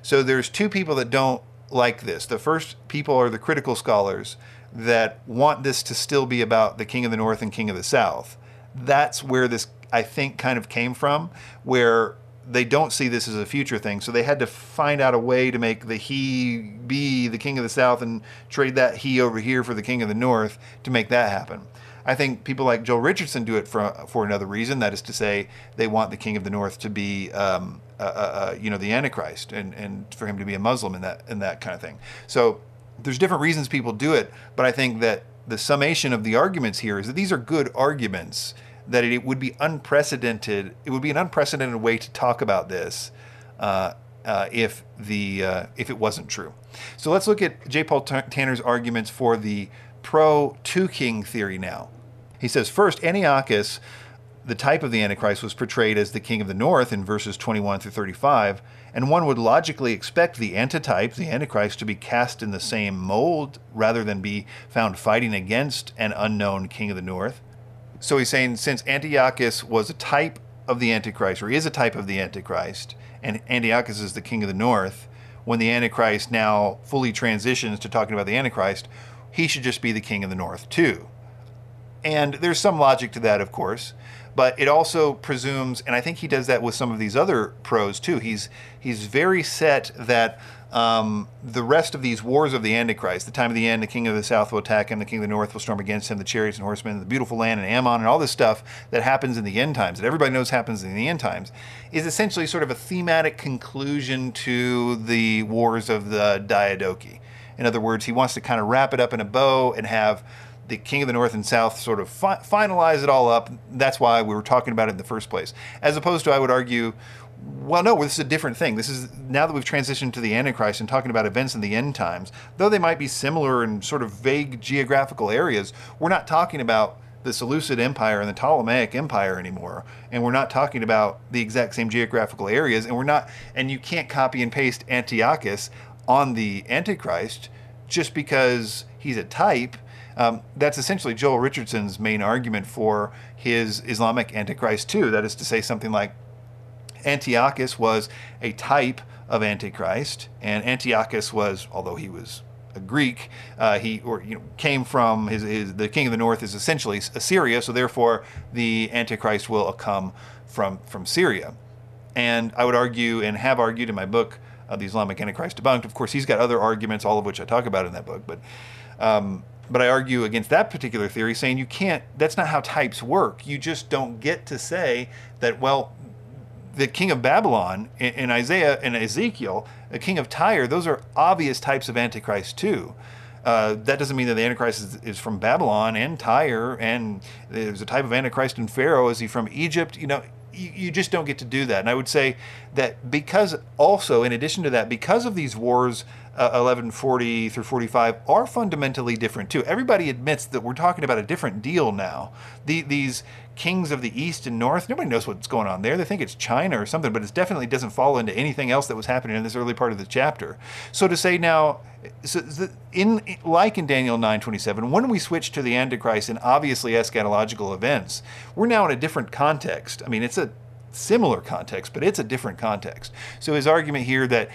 Speaker 1: So there's two people that don't like this. The first people are the critical scholars that want this to still be about the king of the north and king of the south. That's where this, I think, kind of came from, where they don't see this as a future thing. So they had to find out a way to make the he be the king of the south and trade that he over here for the king of the north to make that happen. I think people like Joel Richardson do it for for another reason. That is to say, they want the king of the north to be, um, uh, uh, uh, you know, the Antichrist, and, and for him to be a Muslim and that and that kind of thing. So there's different reasons people do it, but I think that the summation of the arguments here is that these are good arguments. That it would be unprecedented. It would be an unprecedented way to talk about this. Uh, if the uh, if it wasn't true. So let's look at J. Paul Tanner's arguments for the pro two king theory now. He says first, Antiochus, the type of the Antichrist, was portrayed as the king of the north in verses 21 through 35, and one would logically expect the antitype, the Antichrist, to be cast in the same mold rather than be found fighting against an unknown king of the north. So he's saying since Antiochus was a type of the Antichrist, or is a type of the Antichrist, and Antiochus is the king of the north, when the Antichrist now fully transitions to talking about the Antichrist, he should just be the king of the north too. And there's some logic to that, of course, but it also presumes, and I think he does that with some of these other pros too. He's he's very set that um, the rest of these wars of the Antichrist, the time of the end, the king of the south will attack him, the king of the north will storm against him, the chariots and horsemen, the beautiful land and Ammon, and all this stuff that happens in the end times, that everybody knows happens in the end times, is essentially sort of a thematic conclusion to the wars of the Diadochi. In other words, he wants to kind of wrap it up in a bow and have the king of the north and south sort of fi- finalize it all up. That's why we were talking about it in the first place. As opposed to, I would argue, well, no, this is a different thing. This is now that we've transitioned to the Antichrist and talking about events in the end times, though they might be similar in sort of vague geographical areas, we're not talking about the Seleucid Empire and the Ptolemaic Empire anymore. And we're not talking about the exact same geographical areas. And we're not, and you can't copy and paste Antiochus on the Antichrist just because he's a type. Um, that's essentially Joel Richardson's main argument for his Islamic Antichrist, too. That is to say, something like Antiochus was a type of Antichrist, and Antiochus was, although he was a Greek, uh, he or you know came from his, his, the king of the north is essentially Assyria, so therefore the Antichrist will come from from Syria. And I would argue, and have argued in my book, uh, the Islamic Antichrist debunked. Of course, he's got other arguments, all of which I talk about in that book, but. Um, but I argue against that particular theory, saying you can't, that's not how types work. You just don't get to say that, well, the king of Babylon in, Isaiah and Ezekiel, the king of Tyre, those are obvious types of Antichrist too. Uh, that doesn't mean that the Antichrist is, is, from Babylon and Tyre, and there's a type of Antichrist in Pharaoh. Is he from Egypt? You know, you, you just don't get to do that. And I would say that because also, in addition to that, because of these wars, uh, 1140 through 45 are fundamentally different too. Everybody admits that we're talking about a different deal now. The, these kings of the east and north, nobody knows what's going on there. They think it's China or something, but it definitely doesn't fall into anything else that was happening in this early part of the chapter. So to say now, so in like in Daniel 9:27, when we switch to the Antichrist and obviously eschatological events, we're now in a different context. I mean, it's a similar context, but it's a different context. So his argument here that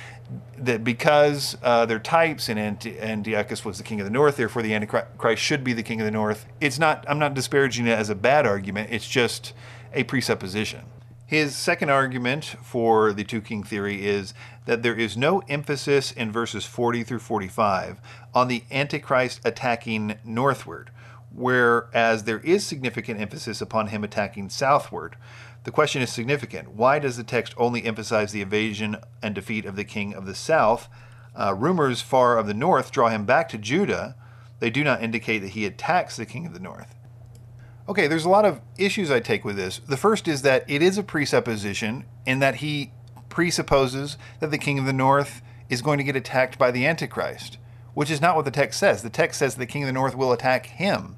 Speaker 1: that because uh, they're types and Antiochus was the king of the north, therefore the Antichrist should be the king of the north. It's not. I'm not disparaging it as a bad argument. It's just a presupposition. His second argument for the two king theory is that there is no emphasis in verses 40 through 45 on the Antichrist attacking northward, whereas there is significant emphasis upon him attacking southward. The question is significant. Why does the text only emphasize the invasion and defeat of the king of the south? Uh, rumors far of the north draw him back to Judah. They do not indicate that he attacks the king of the north. Okay, there's a lot of issues I take with this. The first is that it is a presupposition in that he presupposes that the king of the north is going to get attacked by the Antichrist, which is not what the text says. The text says the king of the north will attack him.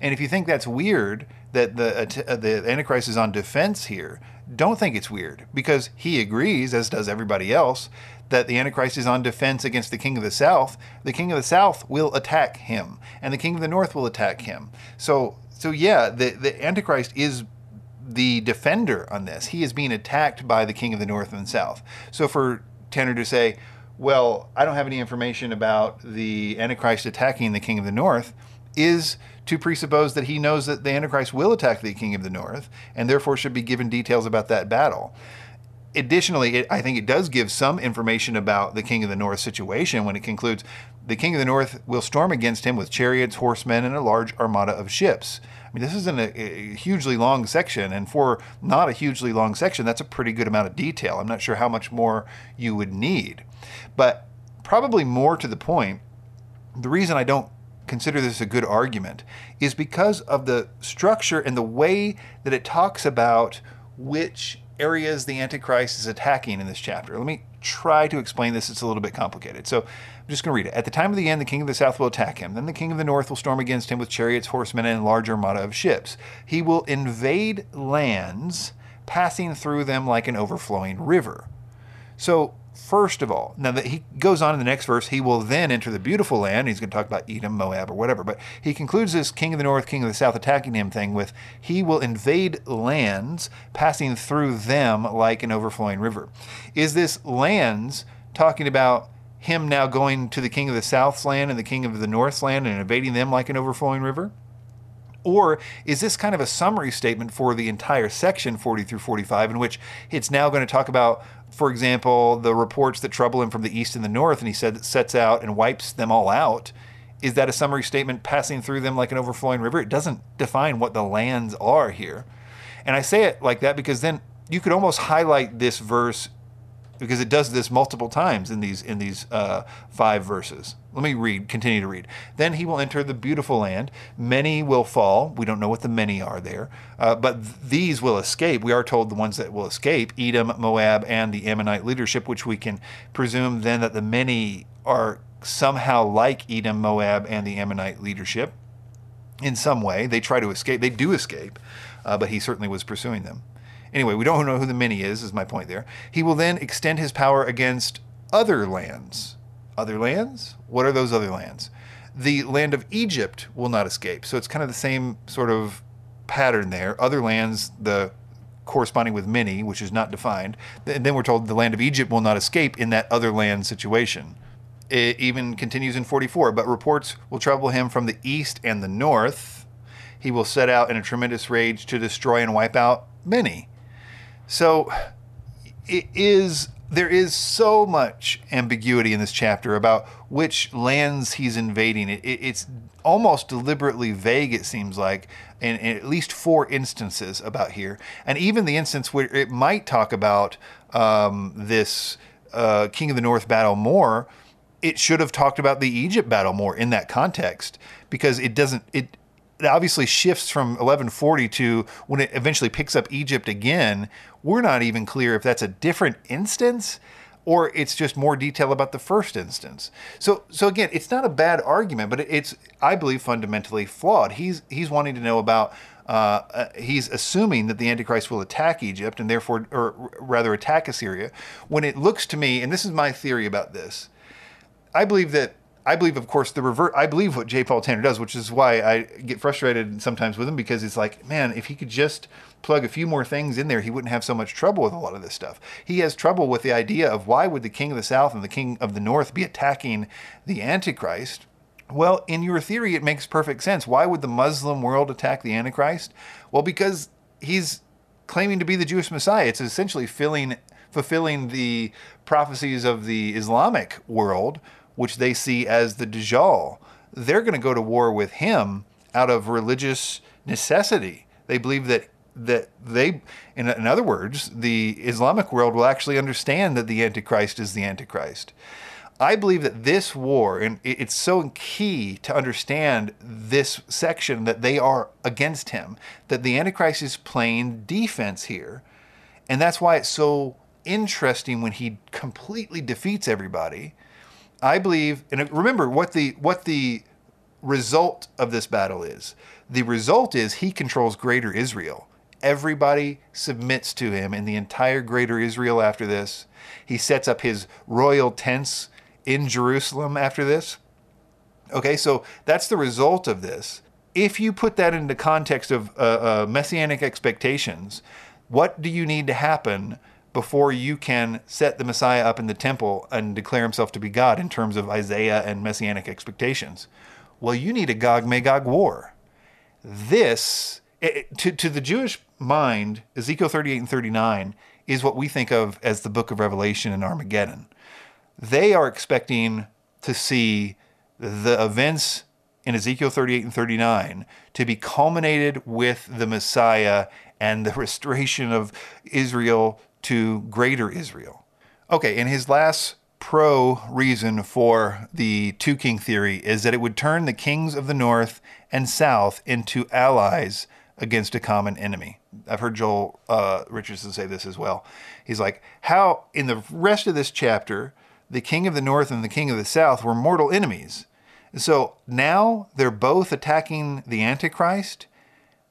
Speaker 1: And if you think that's weird, that the uh, the Antichrist is on defense here, don't think it's weird because he agrees, as does everybody else, that the Antichrist is on defense against the king of the south. The king of the south will attack him, and the king of the north will attack him. So, so yeah, the the Antichrist is the defender on this. He is being attacked by the king of the north and south. So for Tanner to say, well, I don't have any information about the Antichrist attacking the king of the north is to presuppose that he knows that the Antichrist will attack the king of the north and therefore should be given details about that battle. Additionally, it, I think it does give some information about the king of the north situation when it concludes the king of the north will storm against him with chariots, horsemen, and a large armada of ships. I mean, this isn't a, a, hugely long section, and for not a hugely long section, that's a pretty good amount of detail. I'm not sure how much more you would need. But probably more to the point, the reason I don't consider this a good argument is because of the structure and the way that it talks about which areas the Antichrist is attacking in this chapter. Let me try to explain this. It's a little bit complicated. So I'm just going to read it. At the time of the end, the king of the south will attack him. Then the king of the north will storm against him with chariots, horsemen, and a large armada of ships. He will invade lands, passing through them like an overflowing river. So first of all. Now that he goes on in the next verse, he will then enter the beautiful land. He's going to talk about Edom, Moab, or whatever. But he concludes this king of the north, king of the south attacking him thing with he will invade lands, passing through them like an overflowing river. Is this lands talking about him now going to the king of the south's land and the king of the north's land and invading them like an overflowing river? Or is this kind of a summary statement for the entire section 40 through 45 in which it's now going to talk about for example, the reports that trouble him from the east and the north, and he said that sets out and wipes them all out. Is that a summary statement passing through them like an overflowing river? It doesn't define what the lands are here. And I say it like that because then you could almost highlight this verse because it does this multiple times in these in these uh, five verses. Let me read, continue to read. Then he will enter the beautiful land. Many will fall. We don't know what the many are there, uh, but th- these will escape. We are told the ones that will escape Edom, Moab, and the Ammonite leadership, which we can presume then that the many are somehow like Edom, Moab, and the Ammonite leadership in some way. They try to escape. They do escape, uh, but he certainly was pursuing them. Anyway, we don't know who the many is, is my point there. He will then extend his power against other lands. Other lands? What are those other lands? The land of Egypt will not escape. So it's kind of the same sort of pattern there. Other lands, the corresponding with many, which is not defined. And then we're told the land of Egypt will not escape in that other land situation. It even continues in 44, but reports will trouble him from the east and the north. He will set out in a tremendous rage to destroy and wipe out many. So it is there is so much ambiguity in this chapter about which lands he's invading. It, it, it's almost deliberately vague, it seems like, in, in, at least four instances about here. And even the instance where it might talk about um, this uh, King of the North battle more, it should have talked about the Egypt battle more in that context because it doesn't. It it obviously shifts from 1140 to when it eventually picks up Egypt again. We're not even clear if that's a different instance or it's just more detail about the first instance. So, so again, it's not a bad argument, but it's I believe fundamentally flawed. He's he's wanting to know about. Uh, uh, he's assuming that the Antichrist will attack Egypt and therefore, or rather, attack Assyria. When it looks to me, and this is my theory about this, I believe that I believe, of course, the revert. I believe what J. Paul Tanner does, which is why I get frustrated sometimes with him because it's like, man, if he could just plug a few more things in there, he wouldn't have so much trouble with a lot of this stuff. He has trouble with the idea of why would the king of the south and the king of the north be attacking the Antichrist? Well, in your theory, it makes perfect sense. Why would the Muslim world attack the Antichrist? Well, because he's claiming to be the Jewish Messiah. It's essentially filling, fulfilling the prophecies of the Islamic world which they see as the Dajjal, they're going to go to war with him out of religious necessity. They believe that that they, in, in other words, the Islamic world will actually understand that the Antichrist is the Antichrist. I believe that this war, and it's so key to understand this section that they are against him, that the Antichrist is playing defense here. And that's why it's so interesting when he completely defeats everybody I believe, and remember what the what the result of this battle is. The result is he controls greater Israel. Everybody submits to him in the entire greater Israel after this. He sets up his royal tents in Jerusalem after this. Okay, so that's the result of this. If you put that into context of uh, uh, messianic expectations, what do you need to happen before you can set the Messiah up in the temple and declare himself to be God in terms of Isaiah and messianic expectations. Well, you need a Gog Magog war. This, it, to, to the Jewish mind, Ezekiel 38 and 39 is what we think of as the book of Revelation and Armageddon. They are expecting to see the events in Ezekiel 38 and 39 to be culminated with the Messiah and the restoration of Israel to greater Israel. Okay, and his last pro reason for the two king theory is that it would turn the kings of the north and south into allies against a common enemy. I've heard Joel uh, Richardson say this as well. He's like, how in the rest of this chapter, the king of the north and the king of the south were mortal enemies. So now they're both attacking the Antichrist.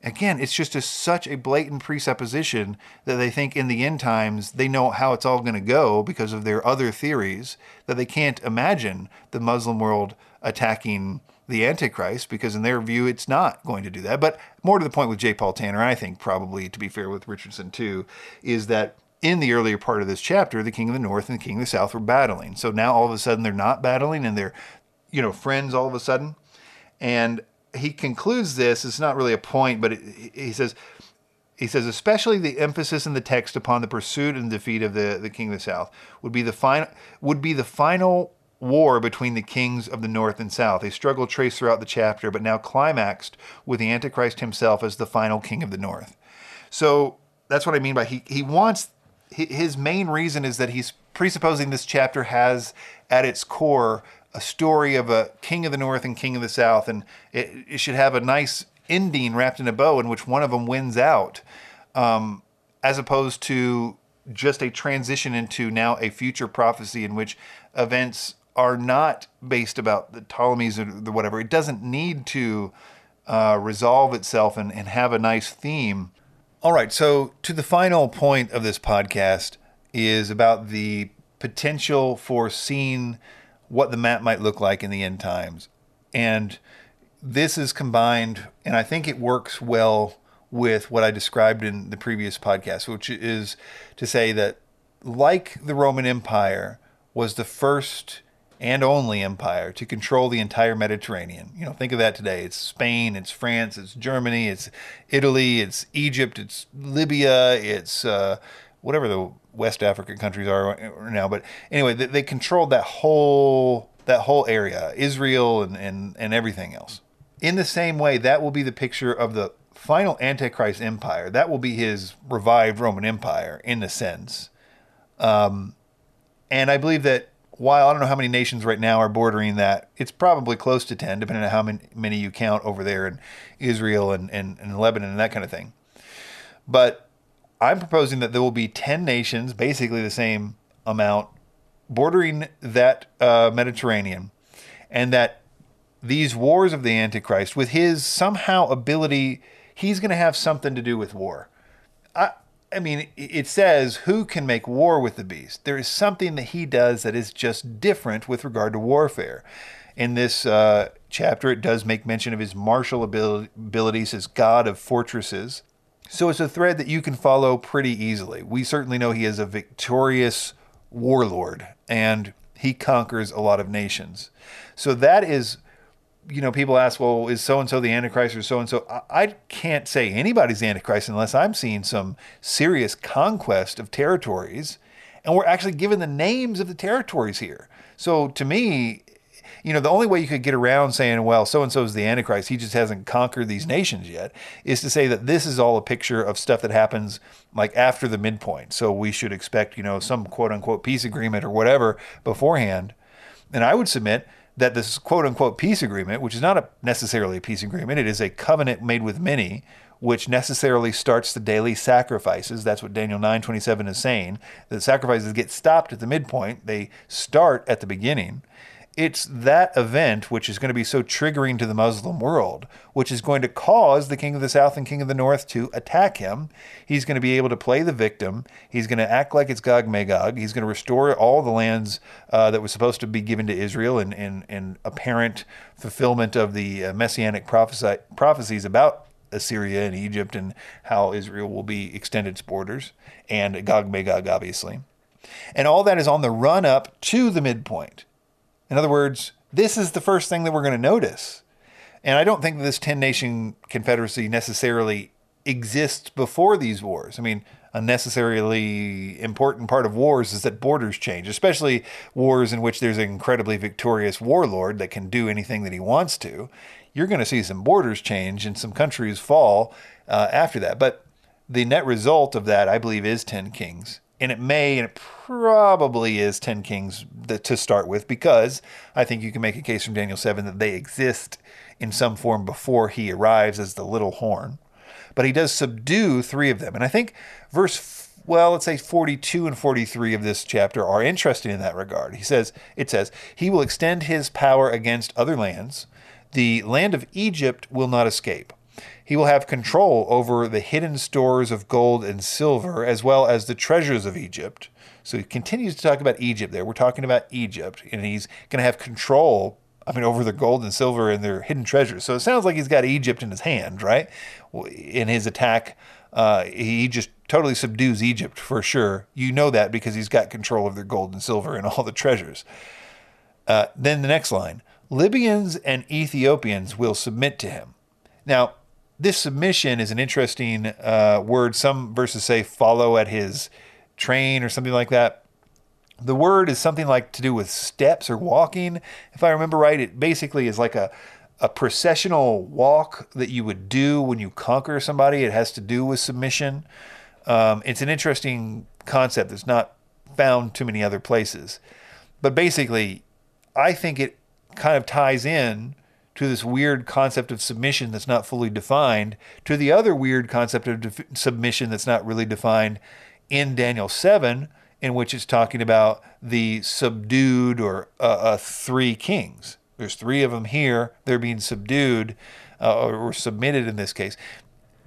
Speaker 1: Again, it's just a, such a blatant presupposition that they think in the end times they know how it's all going to go because of their other theories that they can't imagine the Muslim world attacking the Antichrist because, in their view, it's not going to do that. But more to the point with J. Paul Tanner, I think probably to be fair with Richardson too, is that in the earlier part of this chapter, the king of the north and the king of the south were battling. So now all of a sudden they're not battling and they're, you know, friends all of a sudden. And he concludes this. It's not really a point, but it, he says, he says, especially the emphasis in the text upon the pursuit and defeat of the, the king of the south would be the final would be the final war between the kings of the north and south, a struggle traced throughout the chapter, but now climaxed with the Antichrist himself as the final king of the north. So that's what I mean by he, he wants, his main reason is that he's presupposing this chapter has at its core a story of a king of the north and king of the south, and it, it should have a nice ending wrapped in a bow in which one of them wins out, um, as opposed to just a transition into now a future prophecy in which events are not based about the Ptolemies or the whatever. It doesn't need to uh, resolve itself and, and have a nice theme. All right, so to the final point of this podcast is about the potential for seeing what the map might look like in the end times. And this is combined, and I think it works well with what I described in the previous podcast, which is to say that, like the Roman Empire, was the first and only empire to control the entire Mediterranean. You know, think of that today. It's Spain, it's France, it's Germany, it's Italy, it's Egypt, it's Libya, it's uh, whatever the West African countries are now. But anyway, they, they controlled that whole that whole area, Israel and, and, and everything else. In the same way, that will be the picture of the final Antichrist empire. That will be his revived Roman Empire in a sense. Um, and I believe that while I don't know how many nations right now are bordering that, it's probably close to 10, depending on how many, many you count over there in Israel and, and, and Lebanon and that kind of thing. But I'm proposing that there will be 10 nations, basically the same amount, bordering that uh, Mediterranean, and that these wars of the Antichrist, with his somehow ability, he's going to have something to do with war. I, I mean, it says, Who can make war with the beast? There is something that he does that is just different with regard to warfare. In this uh, chapter, it does make mention of his martial abilities as god of fortresses. So it's a thread that you can follow pretty easily. We certainly know he is a victorious warlord and he conquers a lot of nations. So that is you know, people ask, well, is so and so the Antichrist or so and so? I can't say anybody's Antichrist unless I'm seeing some serious conquest of territories. And we're actually given the names of the territories here. So to me, you know, the only way you could get around saying, well, so and so is the Antichrist, he just hasn't conquered these nations yet, is to say that this is all a picture of stuff that happens like after the midpoint. So we should expect, you know, some quote unquote peace agreement or whatever beforehand. And I would submit that this quote unquote peace agreement, which is not a, necessarily a peace agreement, it is a covenant made with many, which necessarily starts the daily sacrifices. That's what Daniel 9:27 is saying. The sacrifices get stopped at the midpoint; they start at the beginning it's that event which is going to be so triggering to the Muslim world, which is going to cause the king of the south and king of the north to attack him. He's going to be able to play the victim. He's going to act like it's Gog Magog. He's going to restore all the lands uh, that was supposed to be given to Israel in, in, in apparent fulfillment of the uh, messianic prophesy, prophecies about Assyria and Egypt and how Israel will be extended its borders, and Gog Magog, obviously. And all that is on the run up to the midpoint. In other words, this is the first thing that we're going to notice. And I don't think this 10 nation confederacy necessarily exists before these wars. I mean, a necessarily important part of wars is that borders change, especially wars in which there's an incredibly victorious warlord that can do anything that he wants to. you're going to see some borders change and some countries fall uh, after that. But the net result of that, I believe, is 10 kings. And it may and it probably is 10 kings to start with because I think you can make a case from Daniel 7 that they exist in some form before he arrives as the little horn. But he does subdue three of them. And I think verse well, let's say 42 and 43 of this chapter are interesting in that regard. He says, it says, he will extend his power against other lands. The land of Egypt will not escape. He will have control over the hidden stores of gold and silver, as well as the treasures of Egypt. So he continues to talk about Egypt there. We're talking about Egypt, and he's going to have control, I mean, over the gold and silver and their hidden treasures. So it sounds like he's got Egypt in his hand, right? In his attack, uh, he just totally subdues Egypt for sure. You know that because he's got control of their gold and silver and all the treasures. Uh, then the next line Libyans and Ethiopians will submit to him. Now, this submission is an interesting uh, word. Some verses say follow at his train or something like that. The word is something like to do with steps or walking. If I remember right, it basically is like a, a processional walk that you would do when you conquer somebody. It has to do with submission. Um, it's an interesting concept that's not found too many other places. But basically, I think it kind of ties in to this weird concept of submission that's not fully defined, to the other weird concept of def- submission that's not really defined in Daniel 7, in which it's talking about the subdued or uh, uh, three kings. There's three of them here. They're being subdued uh, or submitted in this case.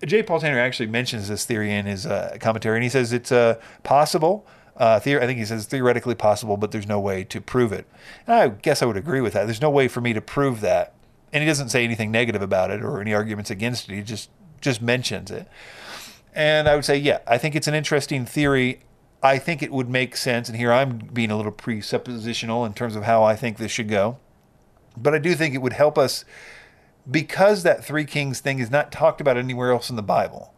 Speaker 1: J. Paul Tanner actually mentions this theory in his uh, commentary, and he says it's uh, possible. Uh, theor- I think he says theoretically possible, but there's no way to prove it. And I guess I would agree with that. There's no way for me to prove that and he doesn't say anything negative about it or any arguments against it. He just just mentions it. And I would say, yeah, I think it's an interesting theory. I think it would make sense, and here I'm being a little presuppositional in terms of how I think this should go. But I do think it would help us because that three kings thing is not talked about anywhere else in the Bible.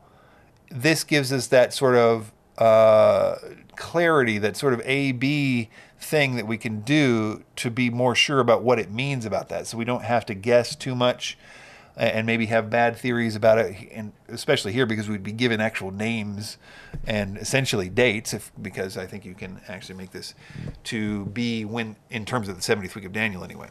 Speaker 1: This gives us that sort of uh, clarity, that sort of A B thing that we can do to be more sure about what it means about that so we don't have to guess too much and maybe have bad theories about it and especially here because we'd be given actual names and essentially dates if because I think you can actually make this to be when in terms of the 70th week of Daniel anyway.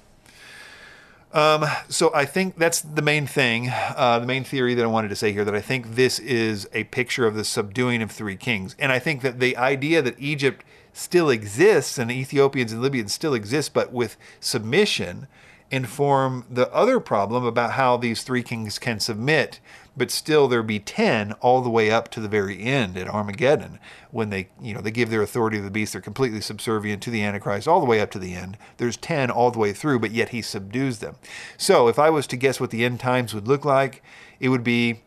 Speaker 1: Um, so I think that's the main thing, uh, the main theory that I wanted to say here. That I think this is a picture of the subduing of three kings, and I think that the idea that Egypt still exists and Ethiopians and Libyans still exist, but with submission, inform the other problem about how these three kings can submit, but still there be ten all the way up to the very end at Armageddon, when they you know they give their authority to the beast, they're completely subservient to the Antichrist all the way up to the end. There's ten all the way through, but yet he subdues them. So if I was to guess what the end times would look like, it would be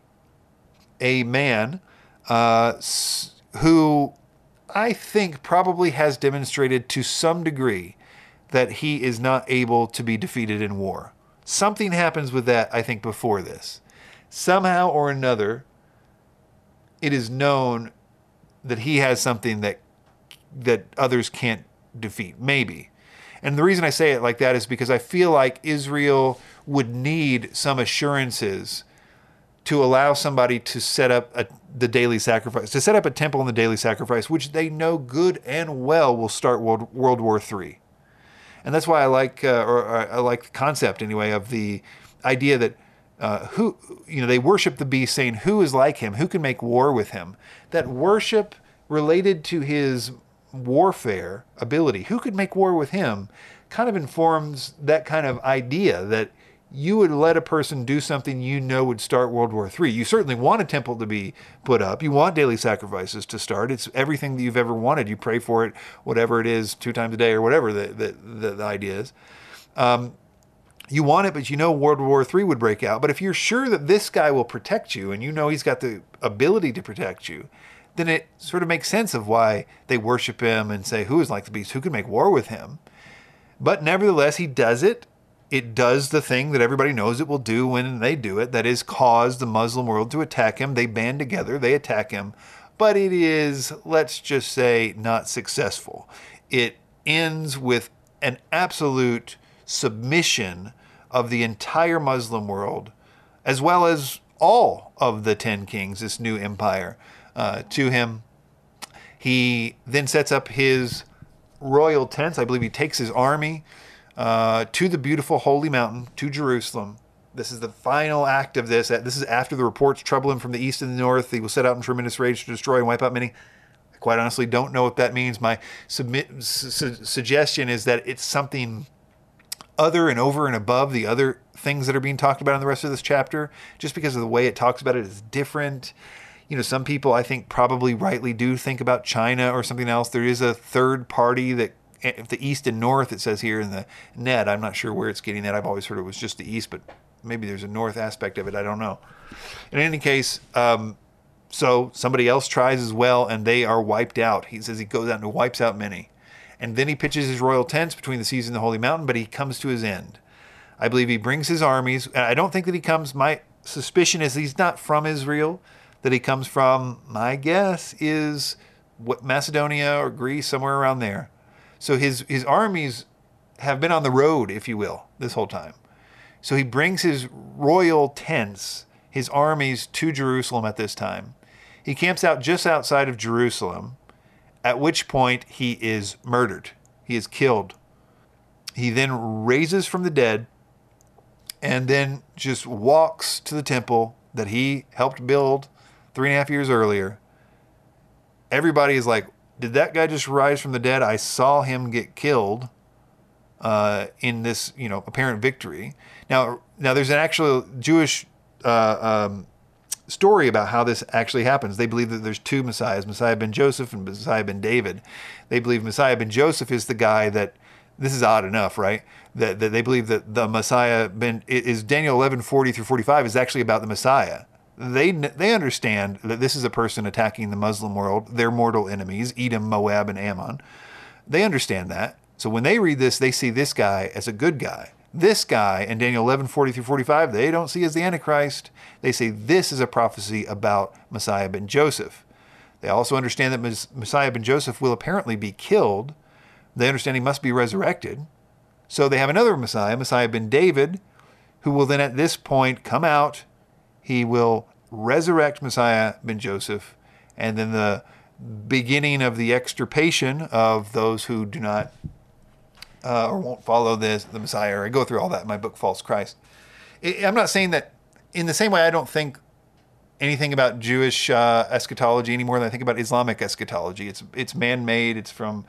Speaker 1: a man uh, who I think probably has demonstrated to some degree that he is not able to be defeated in war. Something happens with that, I think, before this. Somehow or another, it is known that he has something that that others can't defeat. Maybe. And the reason I say it like that is because I feel like Israel would need some assurances to allow somebody to set up a, the daily sacrifice, to set up a temple in the daily sacrifice, which they know good and well will start World, World War III. And that's why I like, uh, or, or, I like the concept anyway, of the idea that uh, who, you know, they worship the beast, saying, "Who is like him? Who can make war with him?" That worship related to his warfare ability, who could make war with him, kind of informs that kind of idea that you would let a person do something you know would start World War III. You certainly want a temple to be put up. You want daily sacrifices to start. It's everything that you've ever wanted. You pray for it, whatever it is, two times a day or whatever the, the, the, idea is. Um, you want it, but you know World War III would break out. But if you're sure that this guy will protect you and you know he's got the ability to protect you, then it sort of makes sense of why they worship him and say, Who is like the beast? Who can make war with him? But nevertheless, he does it it does the thing that everybody knows it will do when they do it that is cause the Muslim world to attack him. They band together, they attack him, but it is, let's just say, not successful. It ends with an absolute submission of the entire Muslim world, as well as all of the 10 kings, this new empire, uh, to him. He then sets up his royal tents. I believe he takes his army uh, to the beautiful holy mountain, to Jerusalem. This is the final act of this. This is after the reports trouble him from the east and the north. He will set out in tremendous rage to destroy and wipe out many. I quite honestly don't know what that means. My submit, su- suggestion is that it's something other and over and above the other things that are being talked about in the rest of this chapter, just because of the way it talks about it is different. You know, some people I think probably rightly do think about China or something else. There is a third party that if the east and north it says here in the net, I'm not sure where it's getting that. I've always heard it was just the east, but maybe there's a north aspect of it. I don't know. In any case, um, so somebody else tries as well, and they are wiped out. He says he goes out and wipes out many. And then he pitches his royal tents between the seas and the holy mountain, but he comes to his end. I believe he brings his armies. And I don't think that he comes, my suspicion is he's not from Israel, that he comes from, my guess is what, Macedonia or Greece, somewhere around there. So his, his armies have been on the road, if you will, this whole time. So he brings his royal tents, his armies to Jerusalem at this time. He camps out just outside of Jerusalem, at which point he is murdered. He is killed. He then raises from the dead and then just walks to the temple that he helped build three and a half years earlier. Everybody is like, Did that guy just rise from the dead? I saw him get killed uh, in this, you know, apparent victory. Now, now there's an actual Jewish uh, um, story about how this actually happens. They believe that there's two messiahs, Messiah ben Joseph and Messiah ben David. They believe Messiah ben Joseph is the guy that this is odd enough, right? That, that they believe that the Messiah ben is Daniel 11 40 through 45 is actually about the Messiah. They they understand that this is a person attacking the Muslim world, their mortal enemies, Edom, Moab, and Ammon. They understand that. So when they read this, they see this guy as a good guy. This guy in Daniel 11, 40 through 45, they don't see as the Antichrist. They say this is a prophecy about Messiah ben Joseph. They also understand that Messiah ben Joseph will apparently be killed. They understand he must be resurrected. So they have another Messiah, Messiah ben David, who will then at this point come out. He will resurrect Messiah ben Joseph, and then the beginning of the extirpation of those who do not uh, or won't follow this, the Messiah. I go through all that in my book, False Christ. I'm not saying that in the same way I don't think anything about Jewish uh, eschatology any more than I think about Islamic eschatology. It's it's man-made. It's from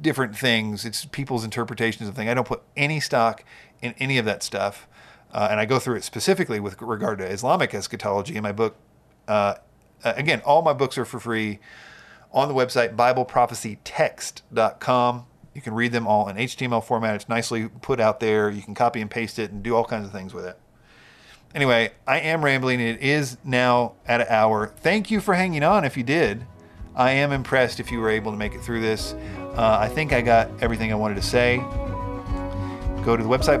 Speaker 1: different things. It's people's interpretations of things. I don't put any stock in any of that stuff, uh, and I go through it specifically with regard to Islamic eschatology in my book. Uh, again, all my books are for free on the website BibleProphecyText.com. You can read them all in HTML format. It's nicely put out there. You can copy and paste it and do all kinds of things with it. Anyway, I am rambling. It is now at an hour. Thank you for hanging on if you did. I am impressed if you were able to make it through this. Uh, I think I got everything I wanted to say. Go to the website,